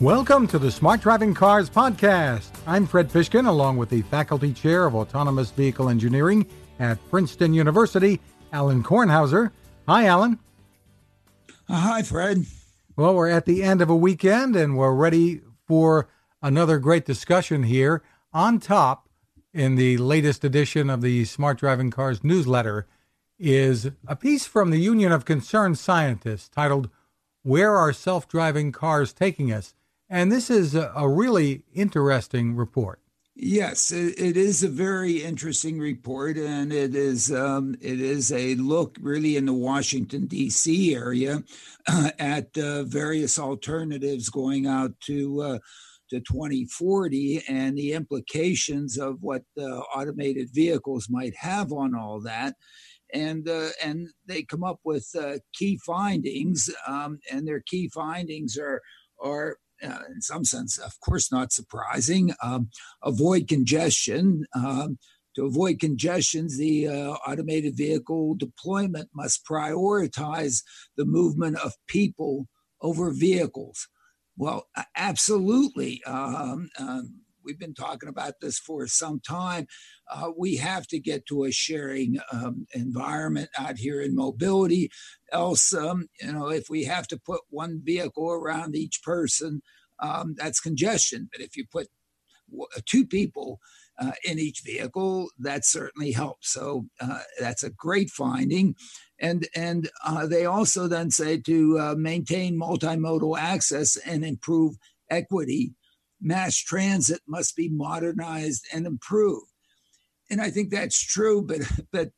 Welcome to the Smart Driving Cars podcast. I'm Fred Fishkin, along with the Faculty Chair of Autonomous Vehicle Engineering at Princeton University, Alan Kornhauser. Hi, Alan. Uh, hi, Fred. Well, we're at the end of a weekend and we're ready for another great discussion here. On top, in the latest edition of the Smart Driving Cars newsletter, is a piece from the Union of Concerned Scientists titled, Where Are Self Driving Cars Taking Us? And this is a, a really interesting report. Yes, it, it is a very interesting report, and it is um, it is a look really in the Washington D.C. area uh, at uh, various alternatives going out to uh, to 2040 and the implications of what automated vehicles might have on all that. And uh, and they come up with uh, key findings, um, and their key findings are are uh, in some sense, of course, not surprising. Um, avoid congestion. Um, to avoid congestions, the uh, automated vehicle deployment must prioritize the movement of people over vehicles. Well, absolutely. Um, um, we've been talking about this for some time. Uh, we have to get to a sharing um, environment out here in mobility. Else, um, you know, if we have to put one vehicle around each person, um, that's congestion. But if you put two people uh, in each vehicle, that certainly helps. So uh, that's a great finding. And, and uh, they also then say to uh, maintain multimodal access and improve equity mass transit must be modernized and improved. And I think that's true, but but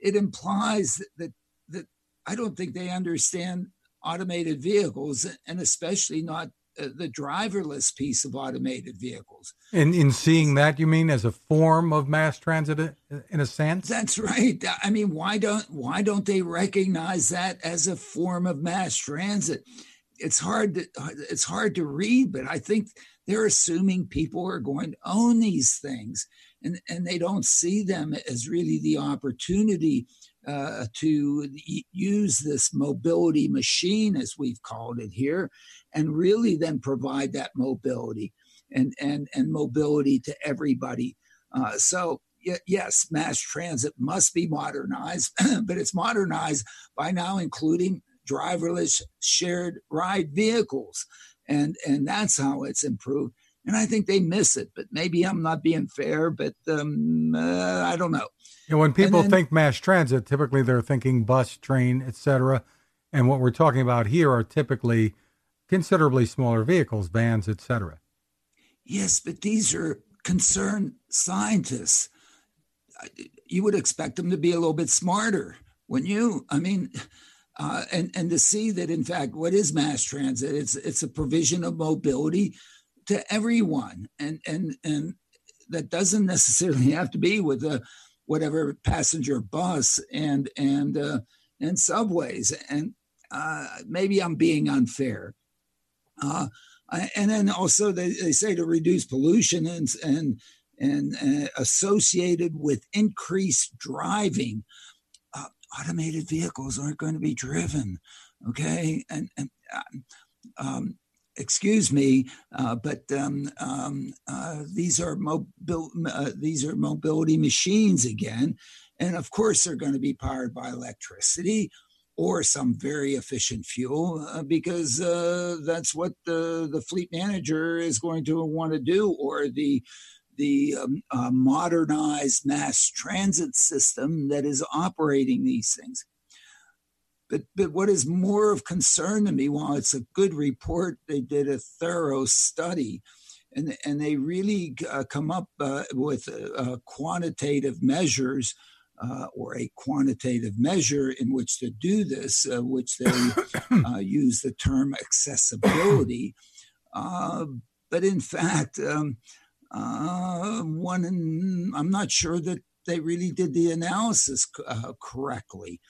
it implies that that, that I don't think they understand automated vehicles, and especially not uh, the driverless piece of automated vehicles. In in seeing that, you mean as a form of mass transit, in a sense? That's right. I mean, why don't why don't they recognize that as a form of mass transit? It's hard to it's hard to read, but I think they're assuming people are going to own these things and, and they don't see them as really the opportunity uh, to use this mobility machine, as we've called it here, and really then provide that mobility and, and, and mobility to everybody. Uh, so, yes, mass transit must be modernized, but it's modernized by now including driverless shared ride vehicles and and that's how it's improved. And i think they miss it but maybe i'm not being fair but um, uh, i don't know. And when people then, think mass transit typically they're thinking bus train etc and what we're talking about here are typically considerably smaller vehicles vans etc yes but these are concerned scientists. You would expect them to be a little bit smarter when you? I mean uh, and and to see that in fact what is mass transit it's it's a provision of mobility to everyone. And and and that doesn't necessarily have to be with a whatever passenger bus and and uh, and subways. And uh, maybe I'm being unfair. Uh, and then also they, they say to reduce pollution and and and uh, associated with increased driving automated vehicles aren't going to be driven. Okay, and, and um, um, excuse me, uh, but um, um, uh, these are uh, these are mobility machines again, and of course they're going to be powered by electricity or some very efficient fuel uh, because uh, that's what the the fleet manager is going to want to do, or the the um, uh, modernized mass transit system that is operating these things. But, but what is more of concern to me, while it's a good report, they did a thorough study and, and they really uh, come up uh, with uh, quantitative measures uh, or a quantitative measure in which to do this, uh, which they uh, use the term accessibility. but in fact, um, uh, one, in, I'm not sure that they really did the analysis uh, correctly.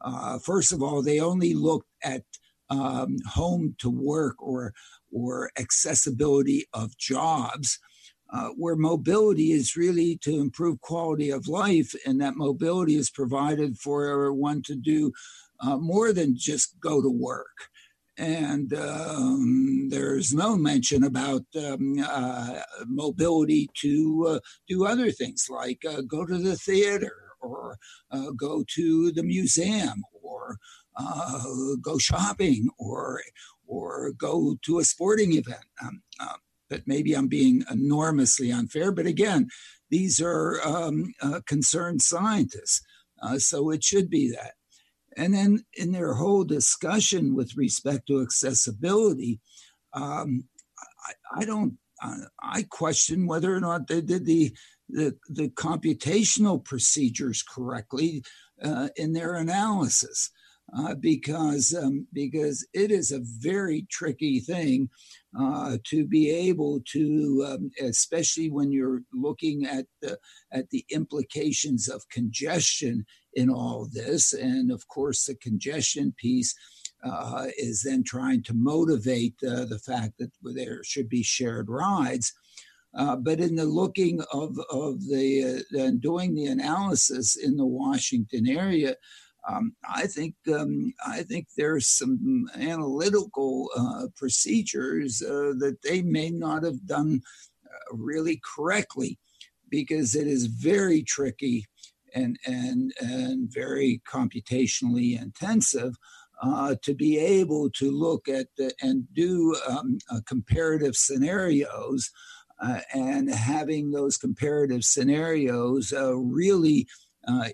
Uh, first of all, they only looked at um, home to work or or accessibility of jobs, uh, where mobility is really to improve quality of life, and that mobility is provided for everyone to do uh, more than just go to work. And um, there's no mention about um, uh, mobility to uh, do other things like uh, go to the theater or uh, go to the museum or uh, go shopping or or go to a sporting event. Um, uh, but maybe I'm being enormously unfair. But again, these are um, concerned scientists, so it should be that. And then in their whole discussion with respect to accessibility, um, I, I, don't. Uh, I question whether or not they did the the, the computational procedures correctly uh, in their analysis. Uh, because um, because it is a very tricky thing uh, to be able to, um, especially when you're looking at the at the implications of congestion in all this, and of course the congestion piece. Uh, is then trying to motivate uh, the fact that there should be shared rides. Uh, but in the looking of, of the uh, doing the analysis in the Washington area, um, I think um, I think there's some analytical uh, procedures uh, that they may not have done uh, really correctly, because it is very tricky and and and very computationally intensive. Uh, to be able to look at the, and do um, uh, comparative scenarios and having those comparative scenarios really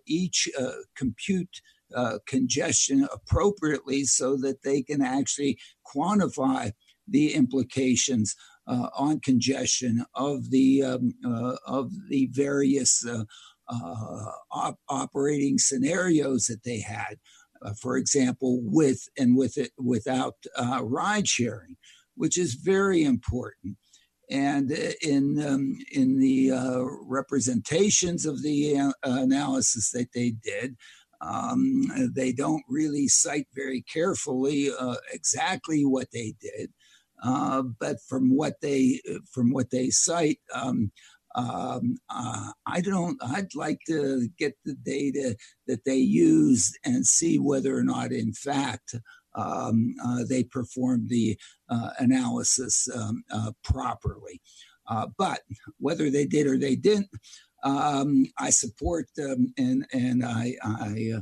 each compute uh, congestion appropriately so that they can actually quantify the implications uh, on congestion of the um, uh, of the various uh, uh, op- operating scenarios that they had. Uh, for example, with and with it without ride sharing, which is very important. And in um, in the representations of the analysis that they did, um, they don't really cite very carefully uh, exactly what they did, uh, but from what they from what they cite, um, um, uh, I don't. I'd like to get the data that they used and see whether or not, in fact, um, uh, they performed the uh, analysis um, uh, properly. but whether they did or they didn't, um, I support them and and I I, uh,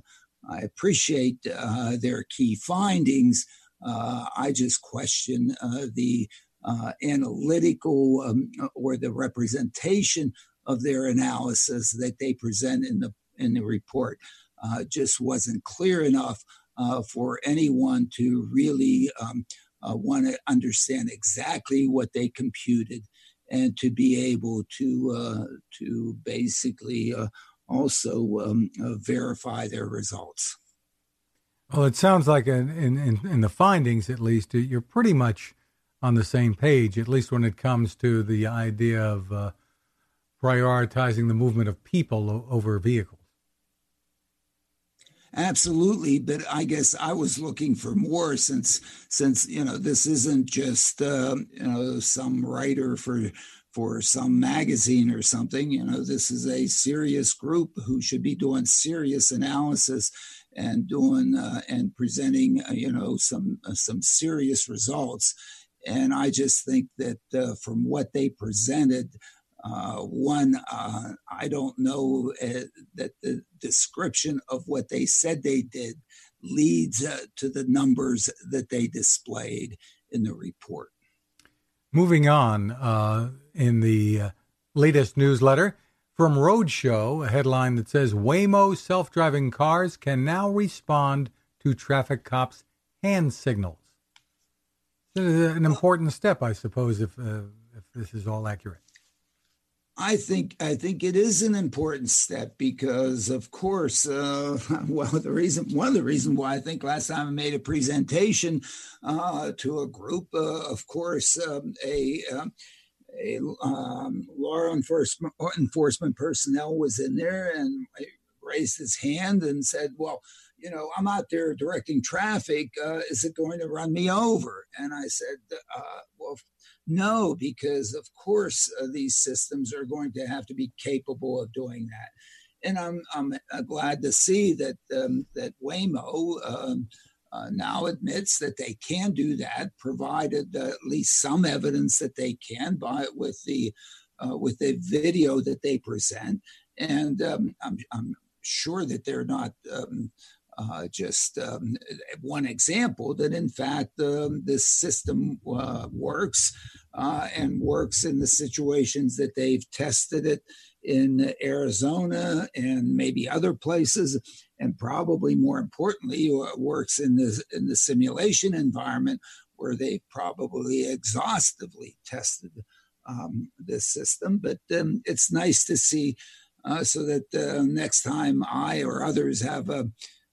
I appreciate uh, their key findings. Uh, I just question uh, the uh, analytical um, or the representation of their analysis that they present in the in the report. Uh, just wasn't clear enough for anyone to really um, want to understand exactly what they computed and to be able to uh, to basically uh, also um, uh, verify their results. Well, it sounds like in, in, in the findings, at least, you're pretty much on the same page, at least when it comes to the idea of prioritizing the movement of people over vehicles. Absolutely, but I guess I was looking for more since since you know this isn't just uh, you know some writer for for some magazine or something. You know, this is a serious group who should be doing serious analysis and doing uh, and presenting uh, you know some uh, some serious results. And I just think that uh, from what they presented, uh, one, uh, I don't know uh, that the description of what they said they did leads uh, to the numbers that they displayed in the report. Moving on, uh, in the uh, latest newsletter from Roadshow, a headline that says Waymo self driving cars can now respond to traffic cops' hand signals. This is an important step, I suppose, if, if this is all accurate. I think I think it is an important step because, of course, uh, well, the reason one of the reasons why I think last time I made a presentation uh, to a group, uh, of course, um, a um, a um, law enforcement enforcement personnel was in there and raised his hand and said, "Well, you know, I'm out there directing traffic. Uh, is it going to run me over?" And I said, uh, "Well, no, because of course uh, these systems are going to have to be capable of doing that. And I'm, I'm uh, glad to see that um, that Waymo um, uh, now admits that they can do that, provided uh, at least some evidence that they can by with the uh, with the video that they present. And um, I'm, I'm, sure that they're not um, uh, just um, one example that in fact um, this system uh, works uh, and works in the situations that they've tested it in Arizona and maybe other places, and probably more importantly, uh, works in the in the simulation environment where they probably exhaustively tested um, this system. But um, it's nice to see, uh, so that uh, next time I or others have a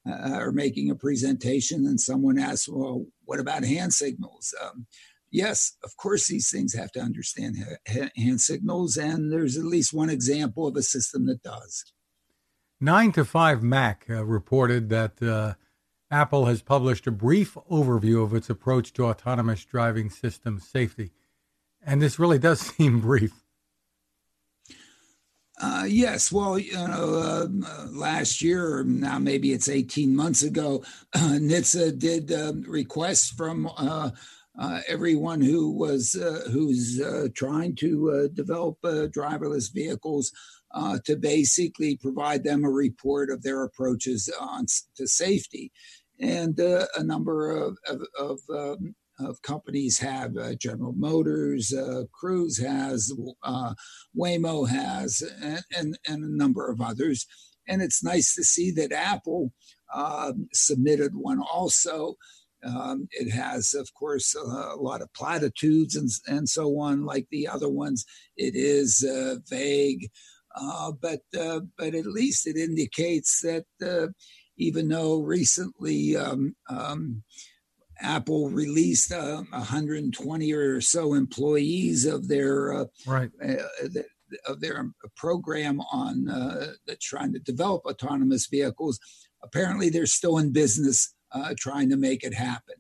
uh, are making a presentation and someone asks, "Well, what about hand signals?" Um, yes, of course, these things have to understand hand signals, and there's at least one example of a system that does. 9to5Mac uh, reported that uh, Apple has published a brief overview of its approach to autonomous driving system safety. And this really does seem brief. Uh, yes, well, you know, uh, last year, now maybe it's 18 months ago, uh, NHTSA did um, requests from uh, uh, everyone who was who's trying to develop driverless vehicles to basically provide them a report of their approaches on to safety, and a number of of, of, um, of companies have General Motors, Cruise has, Waymo has, and, and, and a number of others. And it's nice to see that Apple um, submitted one also. Um, it has, of course, a, lot of platitudes and, and so on, like the other ones. It is uh, vague, uh, but uh, but at least it indicates that uh, even though recently um, um, Apple released 120 uh, or so employees of their uh, right. of their program on that's trying to develop autonomous vehicles, apparently they're still in business uh, trying to make it happen.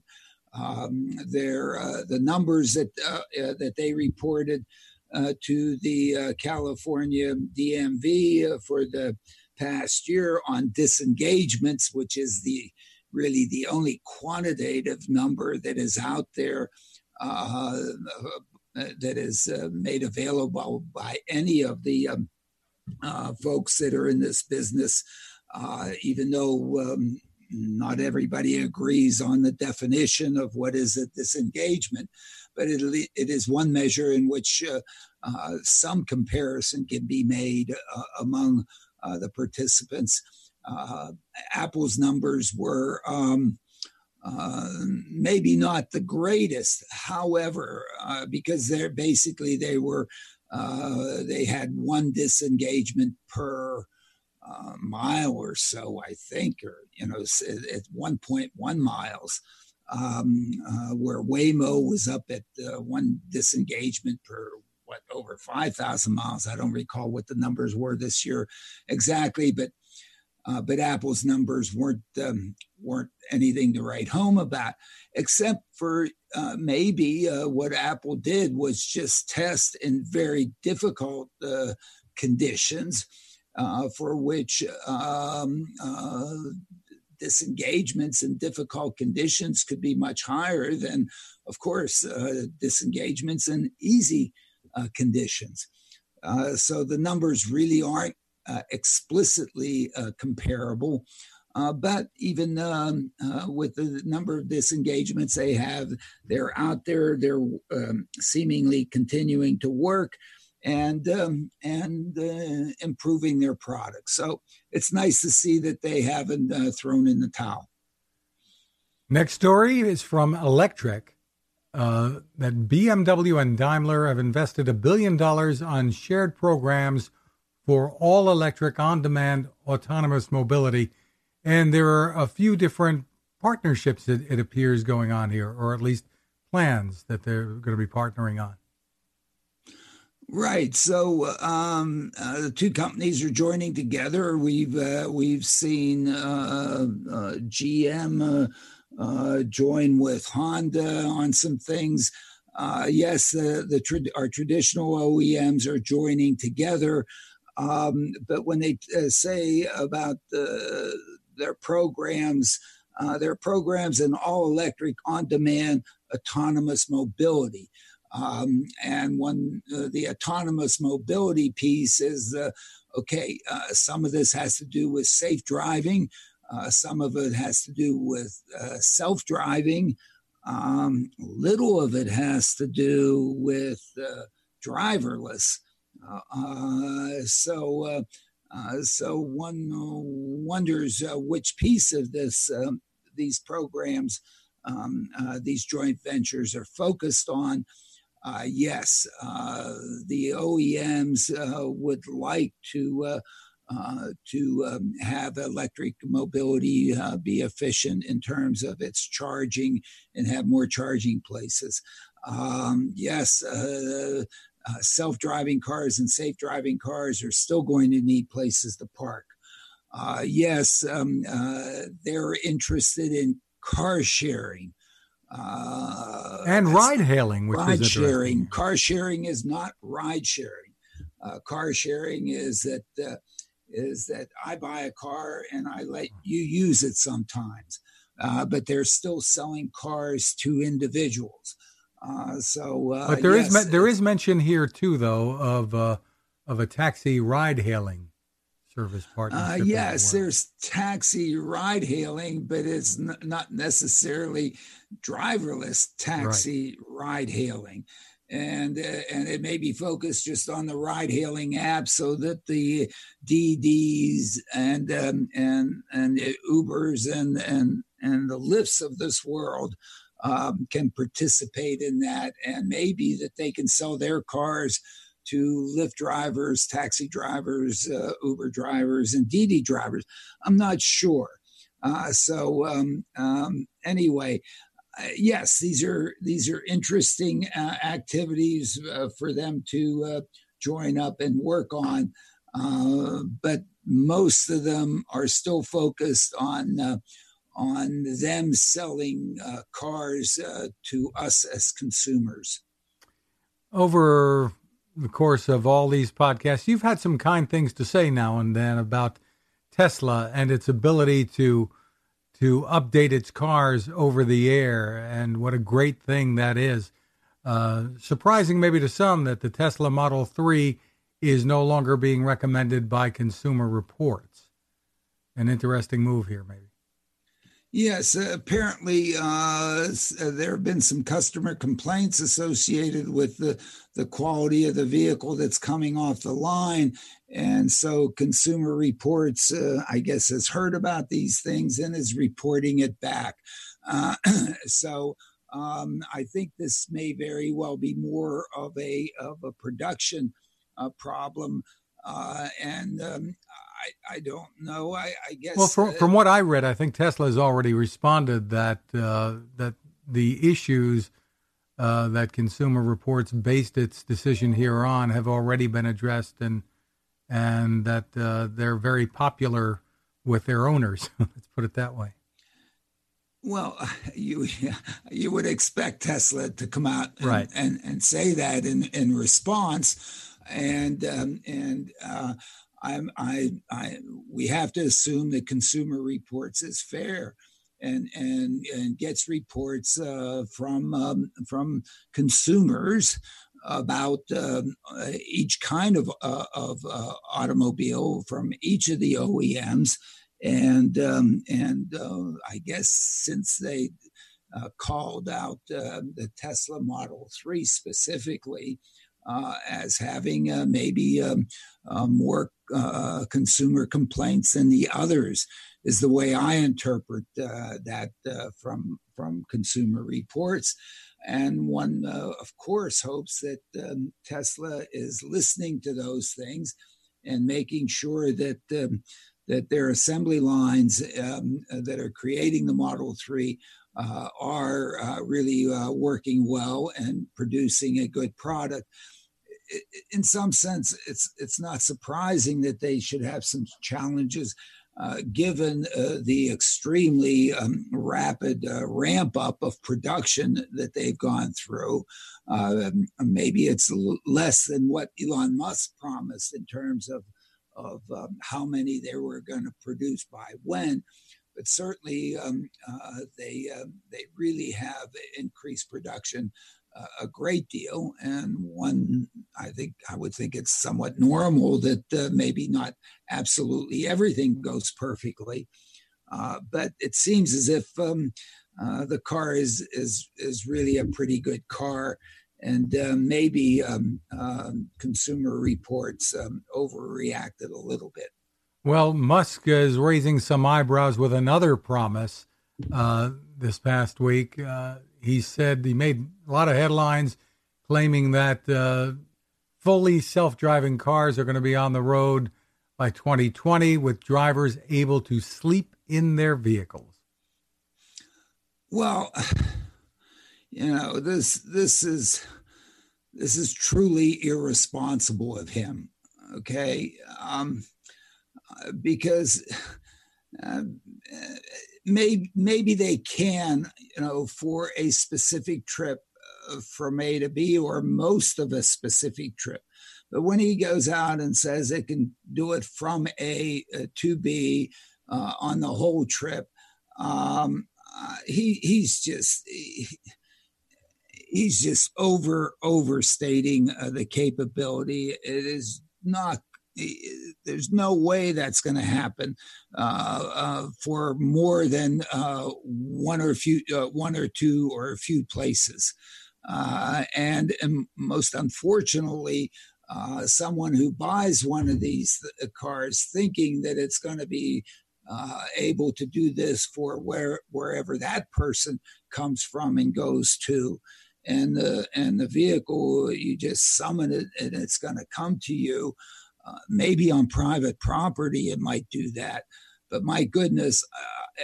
Um, their uh, the numbers that uh, uh that they reported uh, to the uh, California DMV for the past year on disengagements, which is the really the only quantitative number that is out there that is made available by any of the um, folks that are in this business. even though um, not everybody agrees on the definition of what is a disengagement, but it, it is one measure in which uh, uh, some comparison can be made uh, among uh, the participants. Uh, Apple's numbers were um, uh, maybe not the greatest, however, because they're basically they were they had one disengagement per uh, mile or so, I think, or you know, at 1.1 miles, um, uh, where Waymo was up at uh, one disengagement per what over 5,000 miles. I don't recall what the numbers were this year exactly, but uh, but Apple's numbers weren't um, weren't anything to write home about, except for uh, maybe uh, what Apple did was just test in very difficult uh, conditions uh, for which um, uh, disengagements in difficult conditions could be much higher than, of course, disengagements in easy conditions. So the numbers really aren't explicitly comparable. but even um, with the number of disengagements they have, they're out there, they're um, seemingly continuing to work and um, and uh, improving their products. So it's nice to see that they haven't uh, thrown in the towel. Next story is from Electrek. Uh, that BMW and Daimler have invested a billion dollars on shared programs for all electric on demand autonomous mobility. And there are a few different partnerships, it, it appears, going on here, or at least plans that they're going to be partnering on. Right. So um, uh, the two companies are joining together. We've uh, we've seen uh, uh GM uh, uh, join with Honda on some things. yes, the tra- our traditional OEMs are joining together. Um, but when they say about the, their programs, Uh, there are programs in all electric, on demand, autonomous mobility. Um, and when uh, the autonomous mobility piece is uh, okay, uh, some of this has to do with safe driving, uh, some of it has to do with uh, self driving, um, little of it has to do with uh, driverless. So, so one wonders which piece of this um, these programs, um, these joint ventures are focused on. Uh, yes, uh, the OEMs uh, would like to uh, to um, have electric mobility uh, be efficient in terms of its charging and have more charging places. Um, yes, uh, self driving cars and safe driving cars are still going to need places to park. yes, um, they're interested in car sharing. Uh, and ride hailing, which ride is sharing. Car sharing is not ride sharing. Uh, car sharing is that uh, is that I buy a car and I let you use it sometimes, uh, but they're still selling cars to individuals. Uh, so, uh, but there yes, is there is mention here too, though, of of a taxi ride hailing service partnership? Uh, yes, well. there's taxi ride hailing, but it's n- not necessarily driverless taxi right. ride hailing. And, uh, and it may be focused just on the ride hailing app so that the DiDis and um, and and Ubers and and and the Lyfts of this world um, can participate in that, and maybe that they can sell their cars to Lyft drivers, taxi drivers, uh, Uber drivers, and DiDi drivers. I'm not sure. Uh, so um, um, anyway, uh, yes, these are these are interesting uh, activities uh, for them to uh, join up and work on. but most of them are still focused on on them selling cars to us as consumers. Over the course of all these podcasts, you've had some kind things to say now and then about Tesla and its ability to to update its cars over the air, and what a great thing that is. Uh, surprising, maybe to some, that the Tesla Model 3 is no longer being recommended by Consumer Reports. An interesting move here, maybe. Yes, uh, apparently uh, uh, there have been some customer complaints associated with the, the quality of the vehicle that's coming off the line. And so Consumer Reports, uh, I guess, has heard about these things and is reporting it back. Uh, so um, I think this may very well be more of a, of a production uh, problem. and um, I, I don't know. I, I guess. Well, from, uh, from what I read, I think Tesla has already responded that uh, that the issues uh, that Consumer Reports based its decision here on have already been addressed, and and that uh, they're very popular with their owners. Let's put it that way. Well, you you would expect Tesla to come out and, right. and, and say that in, in response, and um, and uh, I'm, I, I, we have to assume that Consumer Reports is fair and and and gets reports uh, from um, from consumers about um, uh, each kind of uh, of uh, automobile from each of the OEMs, and um, and uh, I guess since they uh, called out the Tesla Model Three specifically as having maybe um, more uh, consumer complaints than the others is the way I interpret uh, that uh, from from consumer reports. And one, uh, of course, hopes that um, Tesla is listening to those things and making sure that um, that their assembly lines um, that are creating the Model Three uh, are uh, really working well and producing a good product in some sense, it's it's not surprising that they should have some challenges, uh, given uh, the extremely um, rapid uh, ramp up of production that they've gone through. Uh, maybe it's less than what Elon Musk promised in terms of of um, how many they were going to produce by when. but certainly um, uh, they uh, they really have increased production a great deal, and one I think I would think it's somewhat normal that uh, maybe not absolutely everything goes perfectly, uh, but it seems as if um, the car is is is really a pretty good car and uh, maybe um, uh, consumer reports um, overreacted a little bit. Well, Musk is raising some eyebrows with another promise uh, this past week. Uh, he said he made a lot of headlines claiming that uh, fully self driving cars are going to be on the road by 2020 with drivers able to sleep in their vehicles. Well, you know this this is this is truly irresponsible of him okay um, because uh, maybe maybe they can you know for a specific trip uh, from A to B or most of a specific trip but when he goes out and says it can do it from A uh, to B uh, on the whole trip, um, uh, he he's just he, he's just over overstating uh, the capability. It is not. There's no way that's going to happen uh, uh, for more than uh, one or few, uh, one or two or a few places, uh, and, and, most unfortunately, someone who buys one of these cars thinking that it's going to be uh, able to do this for where wherever that person comes from and goes to and the and the vehicle you just summon it and it's going to come to you uh, maybe on private property it might do that but my goodness uh,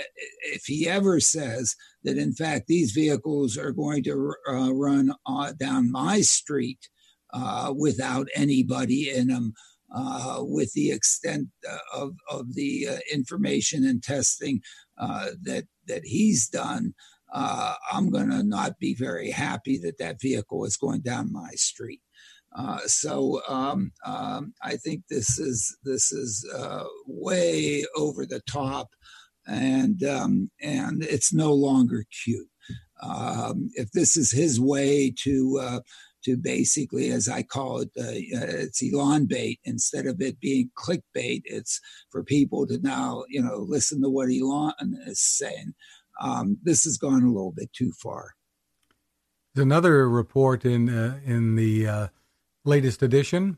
if he ever says that in fact these vehicles are going to uh, run uh, down my street uh, without anybody in them with the extent of, of the information and testing that that he's done I'm going to not be very happy that that vehicle is going down my street. Uh, so um, um, I think this is this is uh, way over the top, and um, and it's no longer cute. Um, if this is his way to uh, to basically, as I call it, uh, it's Elon bait instead of it being clickbait. It's for people to now you know listen to what Elon is saying um, this has gone a little bit too far. There's another report in uh, in the latest edition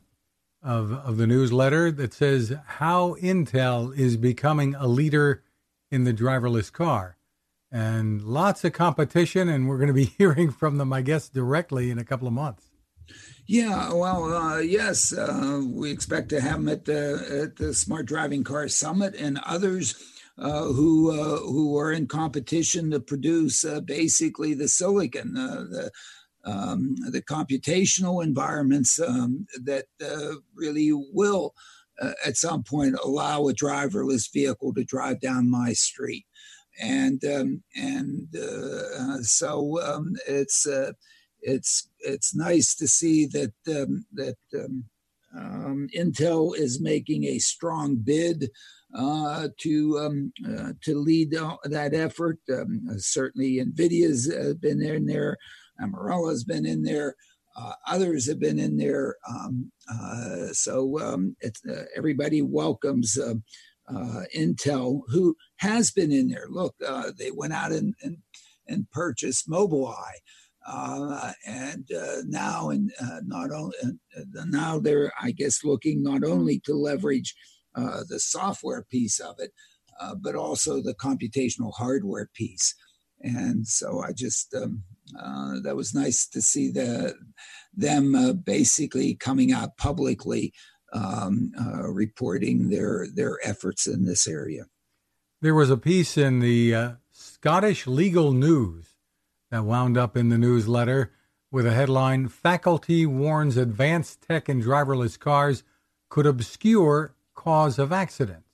of of the newsletter that says how Intel is becoming a leader in the driverless car, and lots of competition, and we're going to be hearing from them, I guess, directly in a couple of months. Yeah, well, uh, yes, uh, we expect to have them at the at the Smart Driving Car Summit and others uh, who uh, who are in competition to produce uh, basically the silicon, the um, the computational environments um, that really will at some point allow a driverless vehicle to drive down my street and um, and uh, so um, it's uh, it's it's nice to see that um, that um, Intel is making a strong bid uh, to um, uh, to lead that effort. Um, certainly, Nvidia's uh, been in there, Ambarella's been in there. Uh, others have been in there, um, uh, so um, uh, everybody welcomes Intel, who has been in there. Look, they went out and and, and purchased Mobileye. Uh, and uh, now and uh, not only now they're I guess looking not only to leverage uh, the software piece of it, uh, but also the computational hardware piece. And so I just um, uh, that was nice to see the them uh, basically coming out publicly um, uh, reporting their their efforts in this area. There was a piece in the Scottish Legal News that wound up in the newsletter with a headline: "Faculty warns advanced tech in driverless cars could obscure cause of accidents?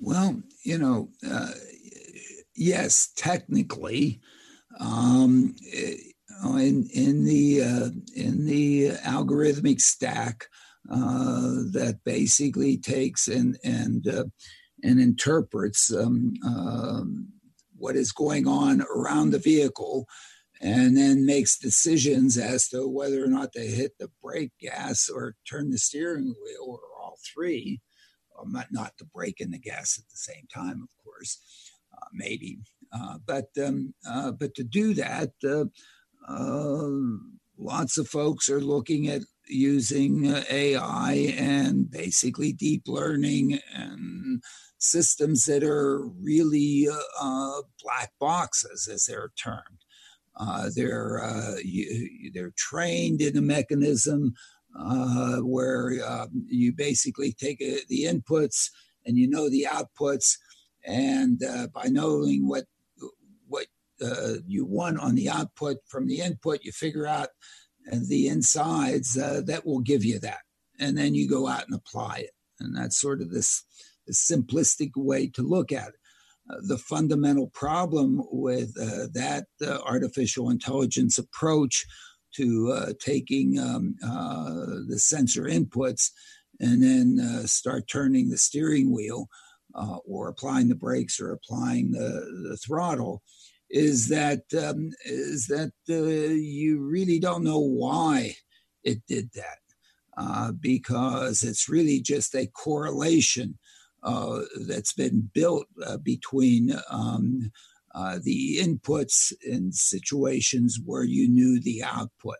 Well, you know, uh, yes, technically, um, in in the uh, in the algorithmic stack uh, that basically takes and and uh, and interprets um, um, what is going on around the vehicle and then makes decisions as to whether or not to hit the brake gas or turn the steering wheel or all three. Not, not the brake and the gas at the same time, of course, maybe. Uh, but um, uh, but to do that, uh, uh, lots of folks are looking at using uh, AI and basically deep learning and systems that are really black boxes, as they're termed. Uh, they're uh, you, they're trained in a mechanism uh, where um, you basically take a, the inputs and you know the outputs, and uh, by knowing what what uh, you want on the output from the input, you figure out the insides that will give you that, and then you go out and apply it, and that's sort of this, this simplistic way to look at it. The fundamental problem with uh, that uh, artificial intelligence approach to uh, taking um, uh, the sensor inputs and then uh, start turning the steering wheel uh, or applying the brakes or applying the, the throttle is that um, is that you really don't know why it did that because it's really just a correlation uh, that's been built uh, between um, uh, the inputs in situations where you knew the output.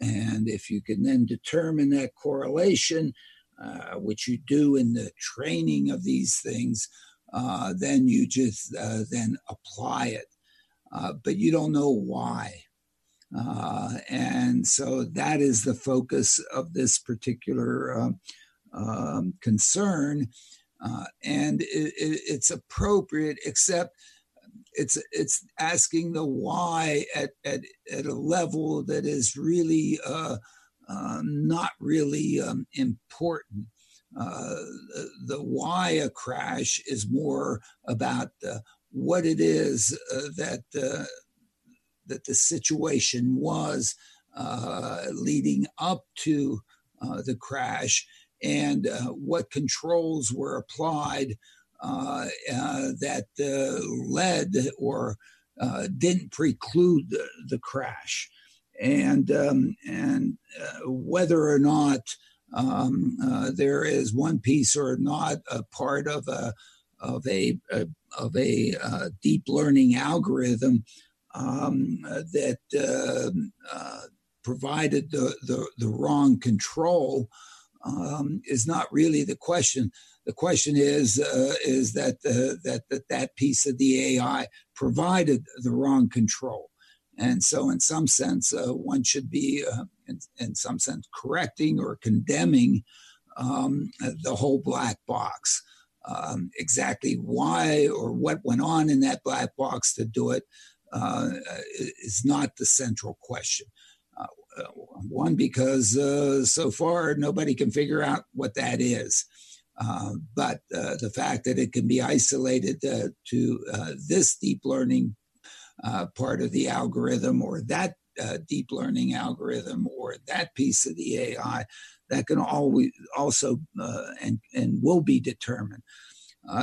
And if you can then determine that correlation, uh, which you do in the training of these things, uh, then you just then apply it. but you don't know why. Uh, and so that is the focus of this particular uh, um, concern uh, and it, it, it's appropriate, except it's it's asking the why at at, at a level that is really uh, uh, not really um, important. Uh, the, the, why a crash is more about what it is uh, that uh, that the situation was leading up to the crash and uh, what controls were applied uh, uh, that led or didn't preclude the, the crash, and um, and whether or not um, there is one piece or not a part of a of a, a of a uh, deep learning algorithm um, that uh, uh, provided the, the, the wrong control um, is not really the question. The question is uh, is that, uh, that that that piece of the AI provided the wrong control, and so in some sense uh, one should be uh, in, in, some sense correcting or condemning um, the whole black box. Um, exactly why or what went on in that black box to do it uh, is not the central question. Uh, one, because uh, so far nobody can figure out what that is. Uh, but uh, the fact that it can be isolated uh, to uh, this deep learning part of the algorithm or that deep learning algorithm or that piece of the AI, that can always also and, and will be determined.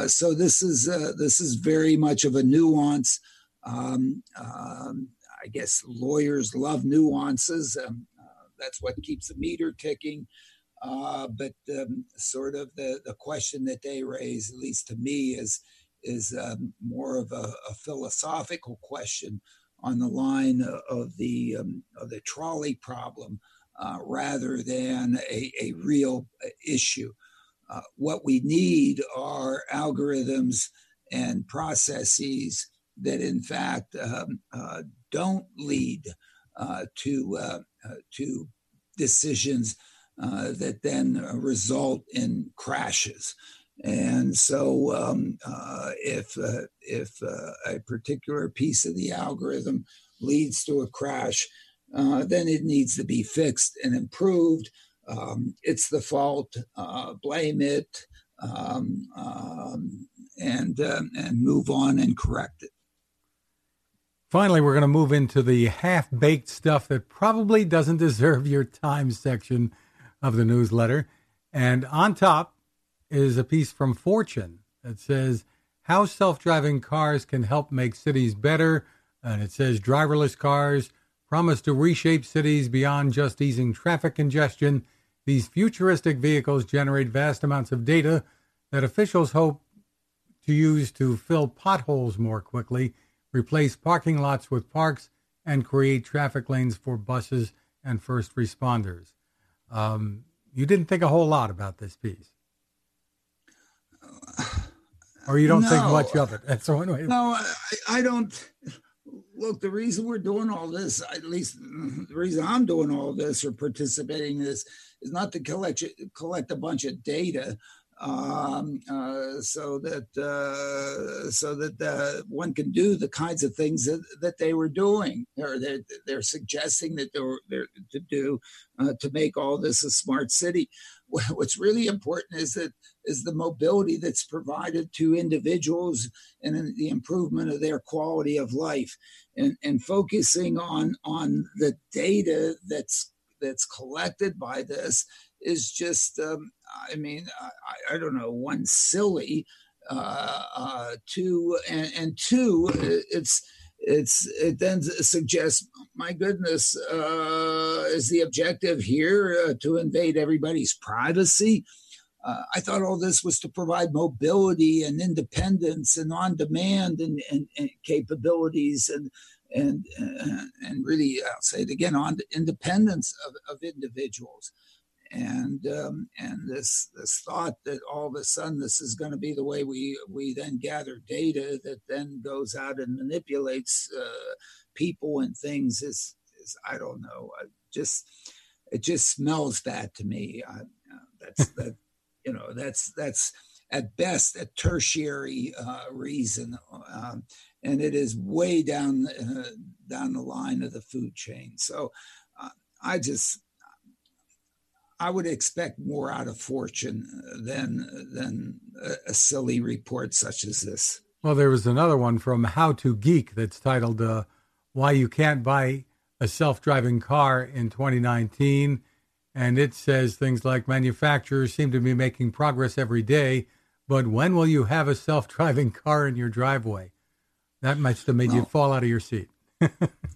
so this is this is very much of a nuance. Um, um, I guess lawyers love nuances. Um, uh, that's what keeps the meter ticking. Uh, but um, sort of the, the question that they raise, at least to me, is is um, more of a, a, philosophical question on the line of the um, of the trolley problem, uh, rather than a, a real uh, issue. Uh, what we need are algorithms and processes that, in fact, um, uh, don't lead uh, to uh, to decisions that then result in crashes. And so, um, uh, if if a particular piece of the algorithm leads to a crash, then it needs to be fixed and improved. Um, it's the fault. blame it. Um, um, and um, and move on and correct it. Finally, we're going to move into the half baked stuff that probably doesn't deserve your time section of the newsletter. And on top is a piece from Fortune that says how self driving cars can help make cities better. And it says driverless cars promise to reshape cities beyond just easing traffic congestion. These futuristic vehicles generate vast amounts of data that officials hope to use to fill potholes more quickly, replace parking lots with parks, and create traffic lanes for buses and first responders. Um, you didn't think a whole lot about this piece. Or you don't no, think much of it. That's one way. No, I, I don't look, the reason we're doing all this, at least the reason I'm doing all this or participating in this, is not to collect collect a bunch of data, um, uh, so that uh, so that uh, one can do the kinds of things that, that they were doing or they're, they're suggesting that they're, they're to do uh, to make all this a smart city. What's really important is that is the mobility that's provided to individuals and the improvement of their quality of life and, and focusing on on the data that's that's collected by this is just um, i mean I, I, don't know one silly uh, uh, two and, and two it's it's it then suggests my goodness uh, is the objective here uh, to invade everybody's privacy? Uh, I thought all this was to provide mobility and independence and on demand and, and, and capabilities and and uh, and really I'll say it again on independence of, of individuals and um, and this this thought that all of a sudden this is going to be the way we we then gather data that then goes out and manipulates uh, people and things is is I don't know I just it just smells bad to me I, uh, that's that you know that's that's at best a tertiary uh, reason, um, and it is way down uh, down the line of the food chain. So uh, I just I would expect more out of fortune uh, than uh, than a, a, silly report such as this. Well, there was another one from How to Geek that's titled uh, "Why You Can't Buy a Self-Driving Car in 2019." And it says things like manufacturers seem to be making progress every day, but when will you have a self driving car in your driveway? That must have made well, you fall out of your seat.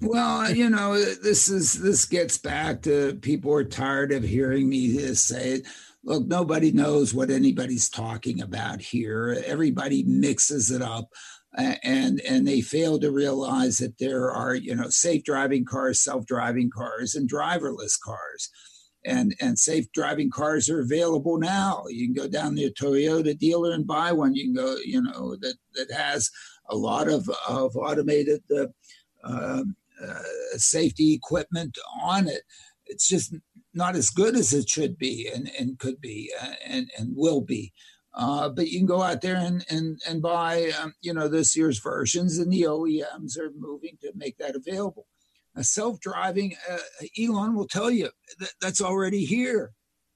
Well, you know, this is this gets back to people are tired of hearing me say Look, nobody knows what anybody's talking about here. Everybody mixes it up and and they fail to realize that there are you know safe driving cars self-driving cars and driverless cars and and safe driving cars are available now. You can go down to a Toyota dealer and buy one. You can go, you know, that that has a lot of of automated uh, uh, uh, safety equipment on it. It's just not as good as it should be and, and could be uh, and and will be. Uh, but you can go out there and and and buy, um, you know, this year's versions, and the OEMs are moving to make that available self-driving uh, elon will tell you that that's already here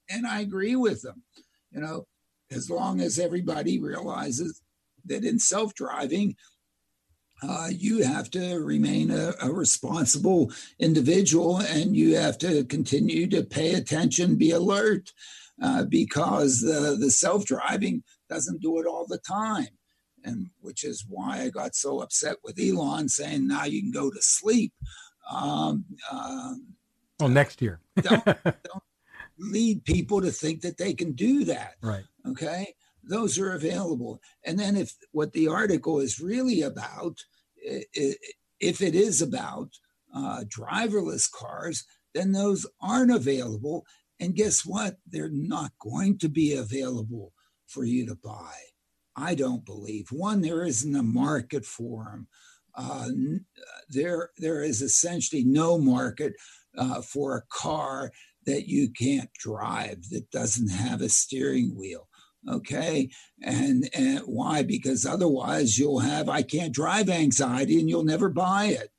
and i agree with them you know as long as everybody realizes that in self-driving uh, you have to remain a, a, responsible individual and you have to continue to pay attention be alert uh, because the, the self-driving doesn't do it all the time and which is why i got so upset with elon saying now you can go to sleep um, um, well, next year. don't, don't lead people to think that they can do that. Right. Okay. Those are available. And then if what the article is really about, if it is about uh, driverless cars, then those aren't available. And guess what? They're not going to be available for you to buy. I don't believe. One, there isn't a market for them uh, there there is essentially no market uh, for a car that you can't drive that doesn't have a steering wheel okay? And and why? Because otherwise you'll have i can't drive anxiety and you'll never buy it.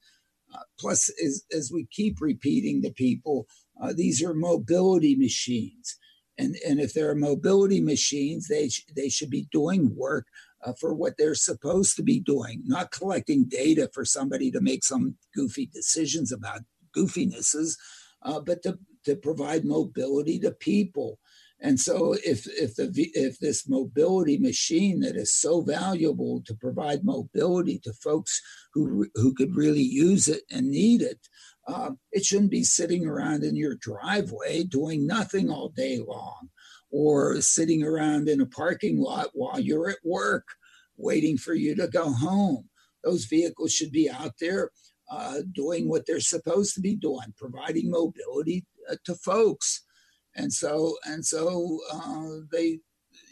Uh, plus as, as we keep repeating to people uh, these are mobility machines. And and if they're mobility machines they sh- they should be doing work uh, for what they're supposed to be doing, not collecting data for somebody to make some goofy decisions about goofinesses, uh, but to, to provide mobility to people. And so, if if the if this mobility machine that is so valuable to provide mobility to folks who who could really use it and need it, uh, it shouldn't be sitting around in your driveway doing nothing all day long, or sitting around in a parking lot while you're at work, waiting for you to go home. Those vehicles should be out there uh, doing what they're supposed to be doing, providing mobility uh, to folks and so and so uh, they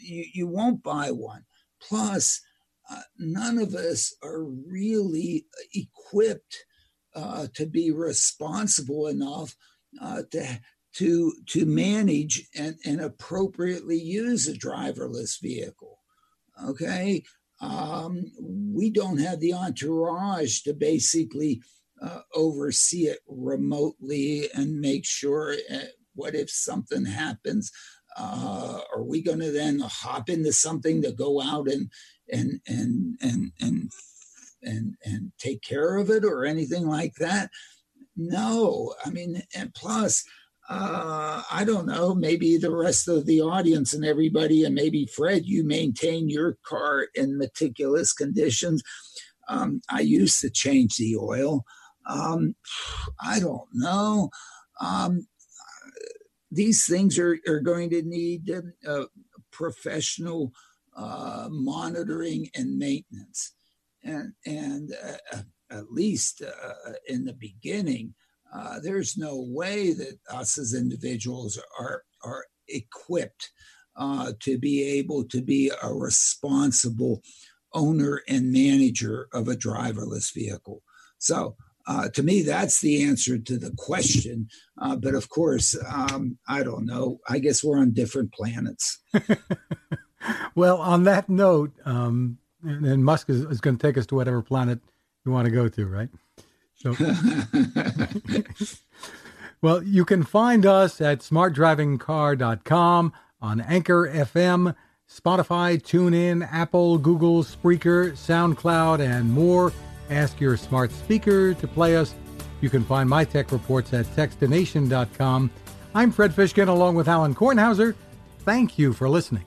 you, you won't buy one. Plus, uh, none of us are really equipped uh, to be responsible enough uh, to to to manage and, and appropriately use a driverless vehicle. Okay, um, we don't have the entourage to basically uh, oversee it remotely and make sure uh, what if something happens? Uh, are we going to then hop into something to go out and and and and and and and take care of it or anything like that? No, I mean, and plus, uh, I don't know, maybe the rest of the audience and everybody, and maybe Fred, you maintain your car in meticulous conditions. Um, I used to change the oil. Um, I don't know. Um, these things are, are going to need uh, professional uh, monitoring and maintenance. And, and uh, at least uh, in the beginning, uh, there's no way that us as individuals are, are equipped uh, to be able to be a responsible owner and manager of a driverless vehicle. So uh, to me, that's the answer to the question. Uh, but of course, um, I don't know. I guess we're on different planets. well, on that note, um, and, and, Musk is, is going to take us to whatever planet you want to go to, right? So, well, you can find us at smartdrivingcar.com on Anchor FM, Spotify, TuneIn, Apple, Google, Spreaker, SoundCloud, and more. Ask your smart speaker to play us. You can find my tech reports at techstination.com. I'm Fred Fishkin along with Alan Kornhauser. Thank you for listening.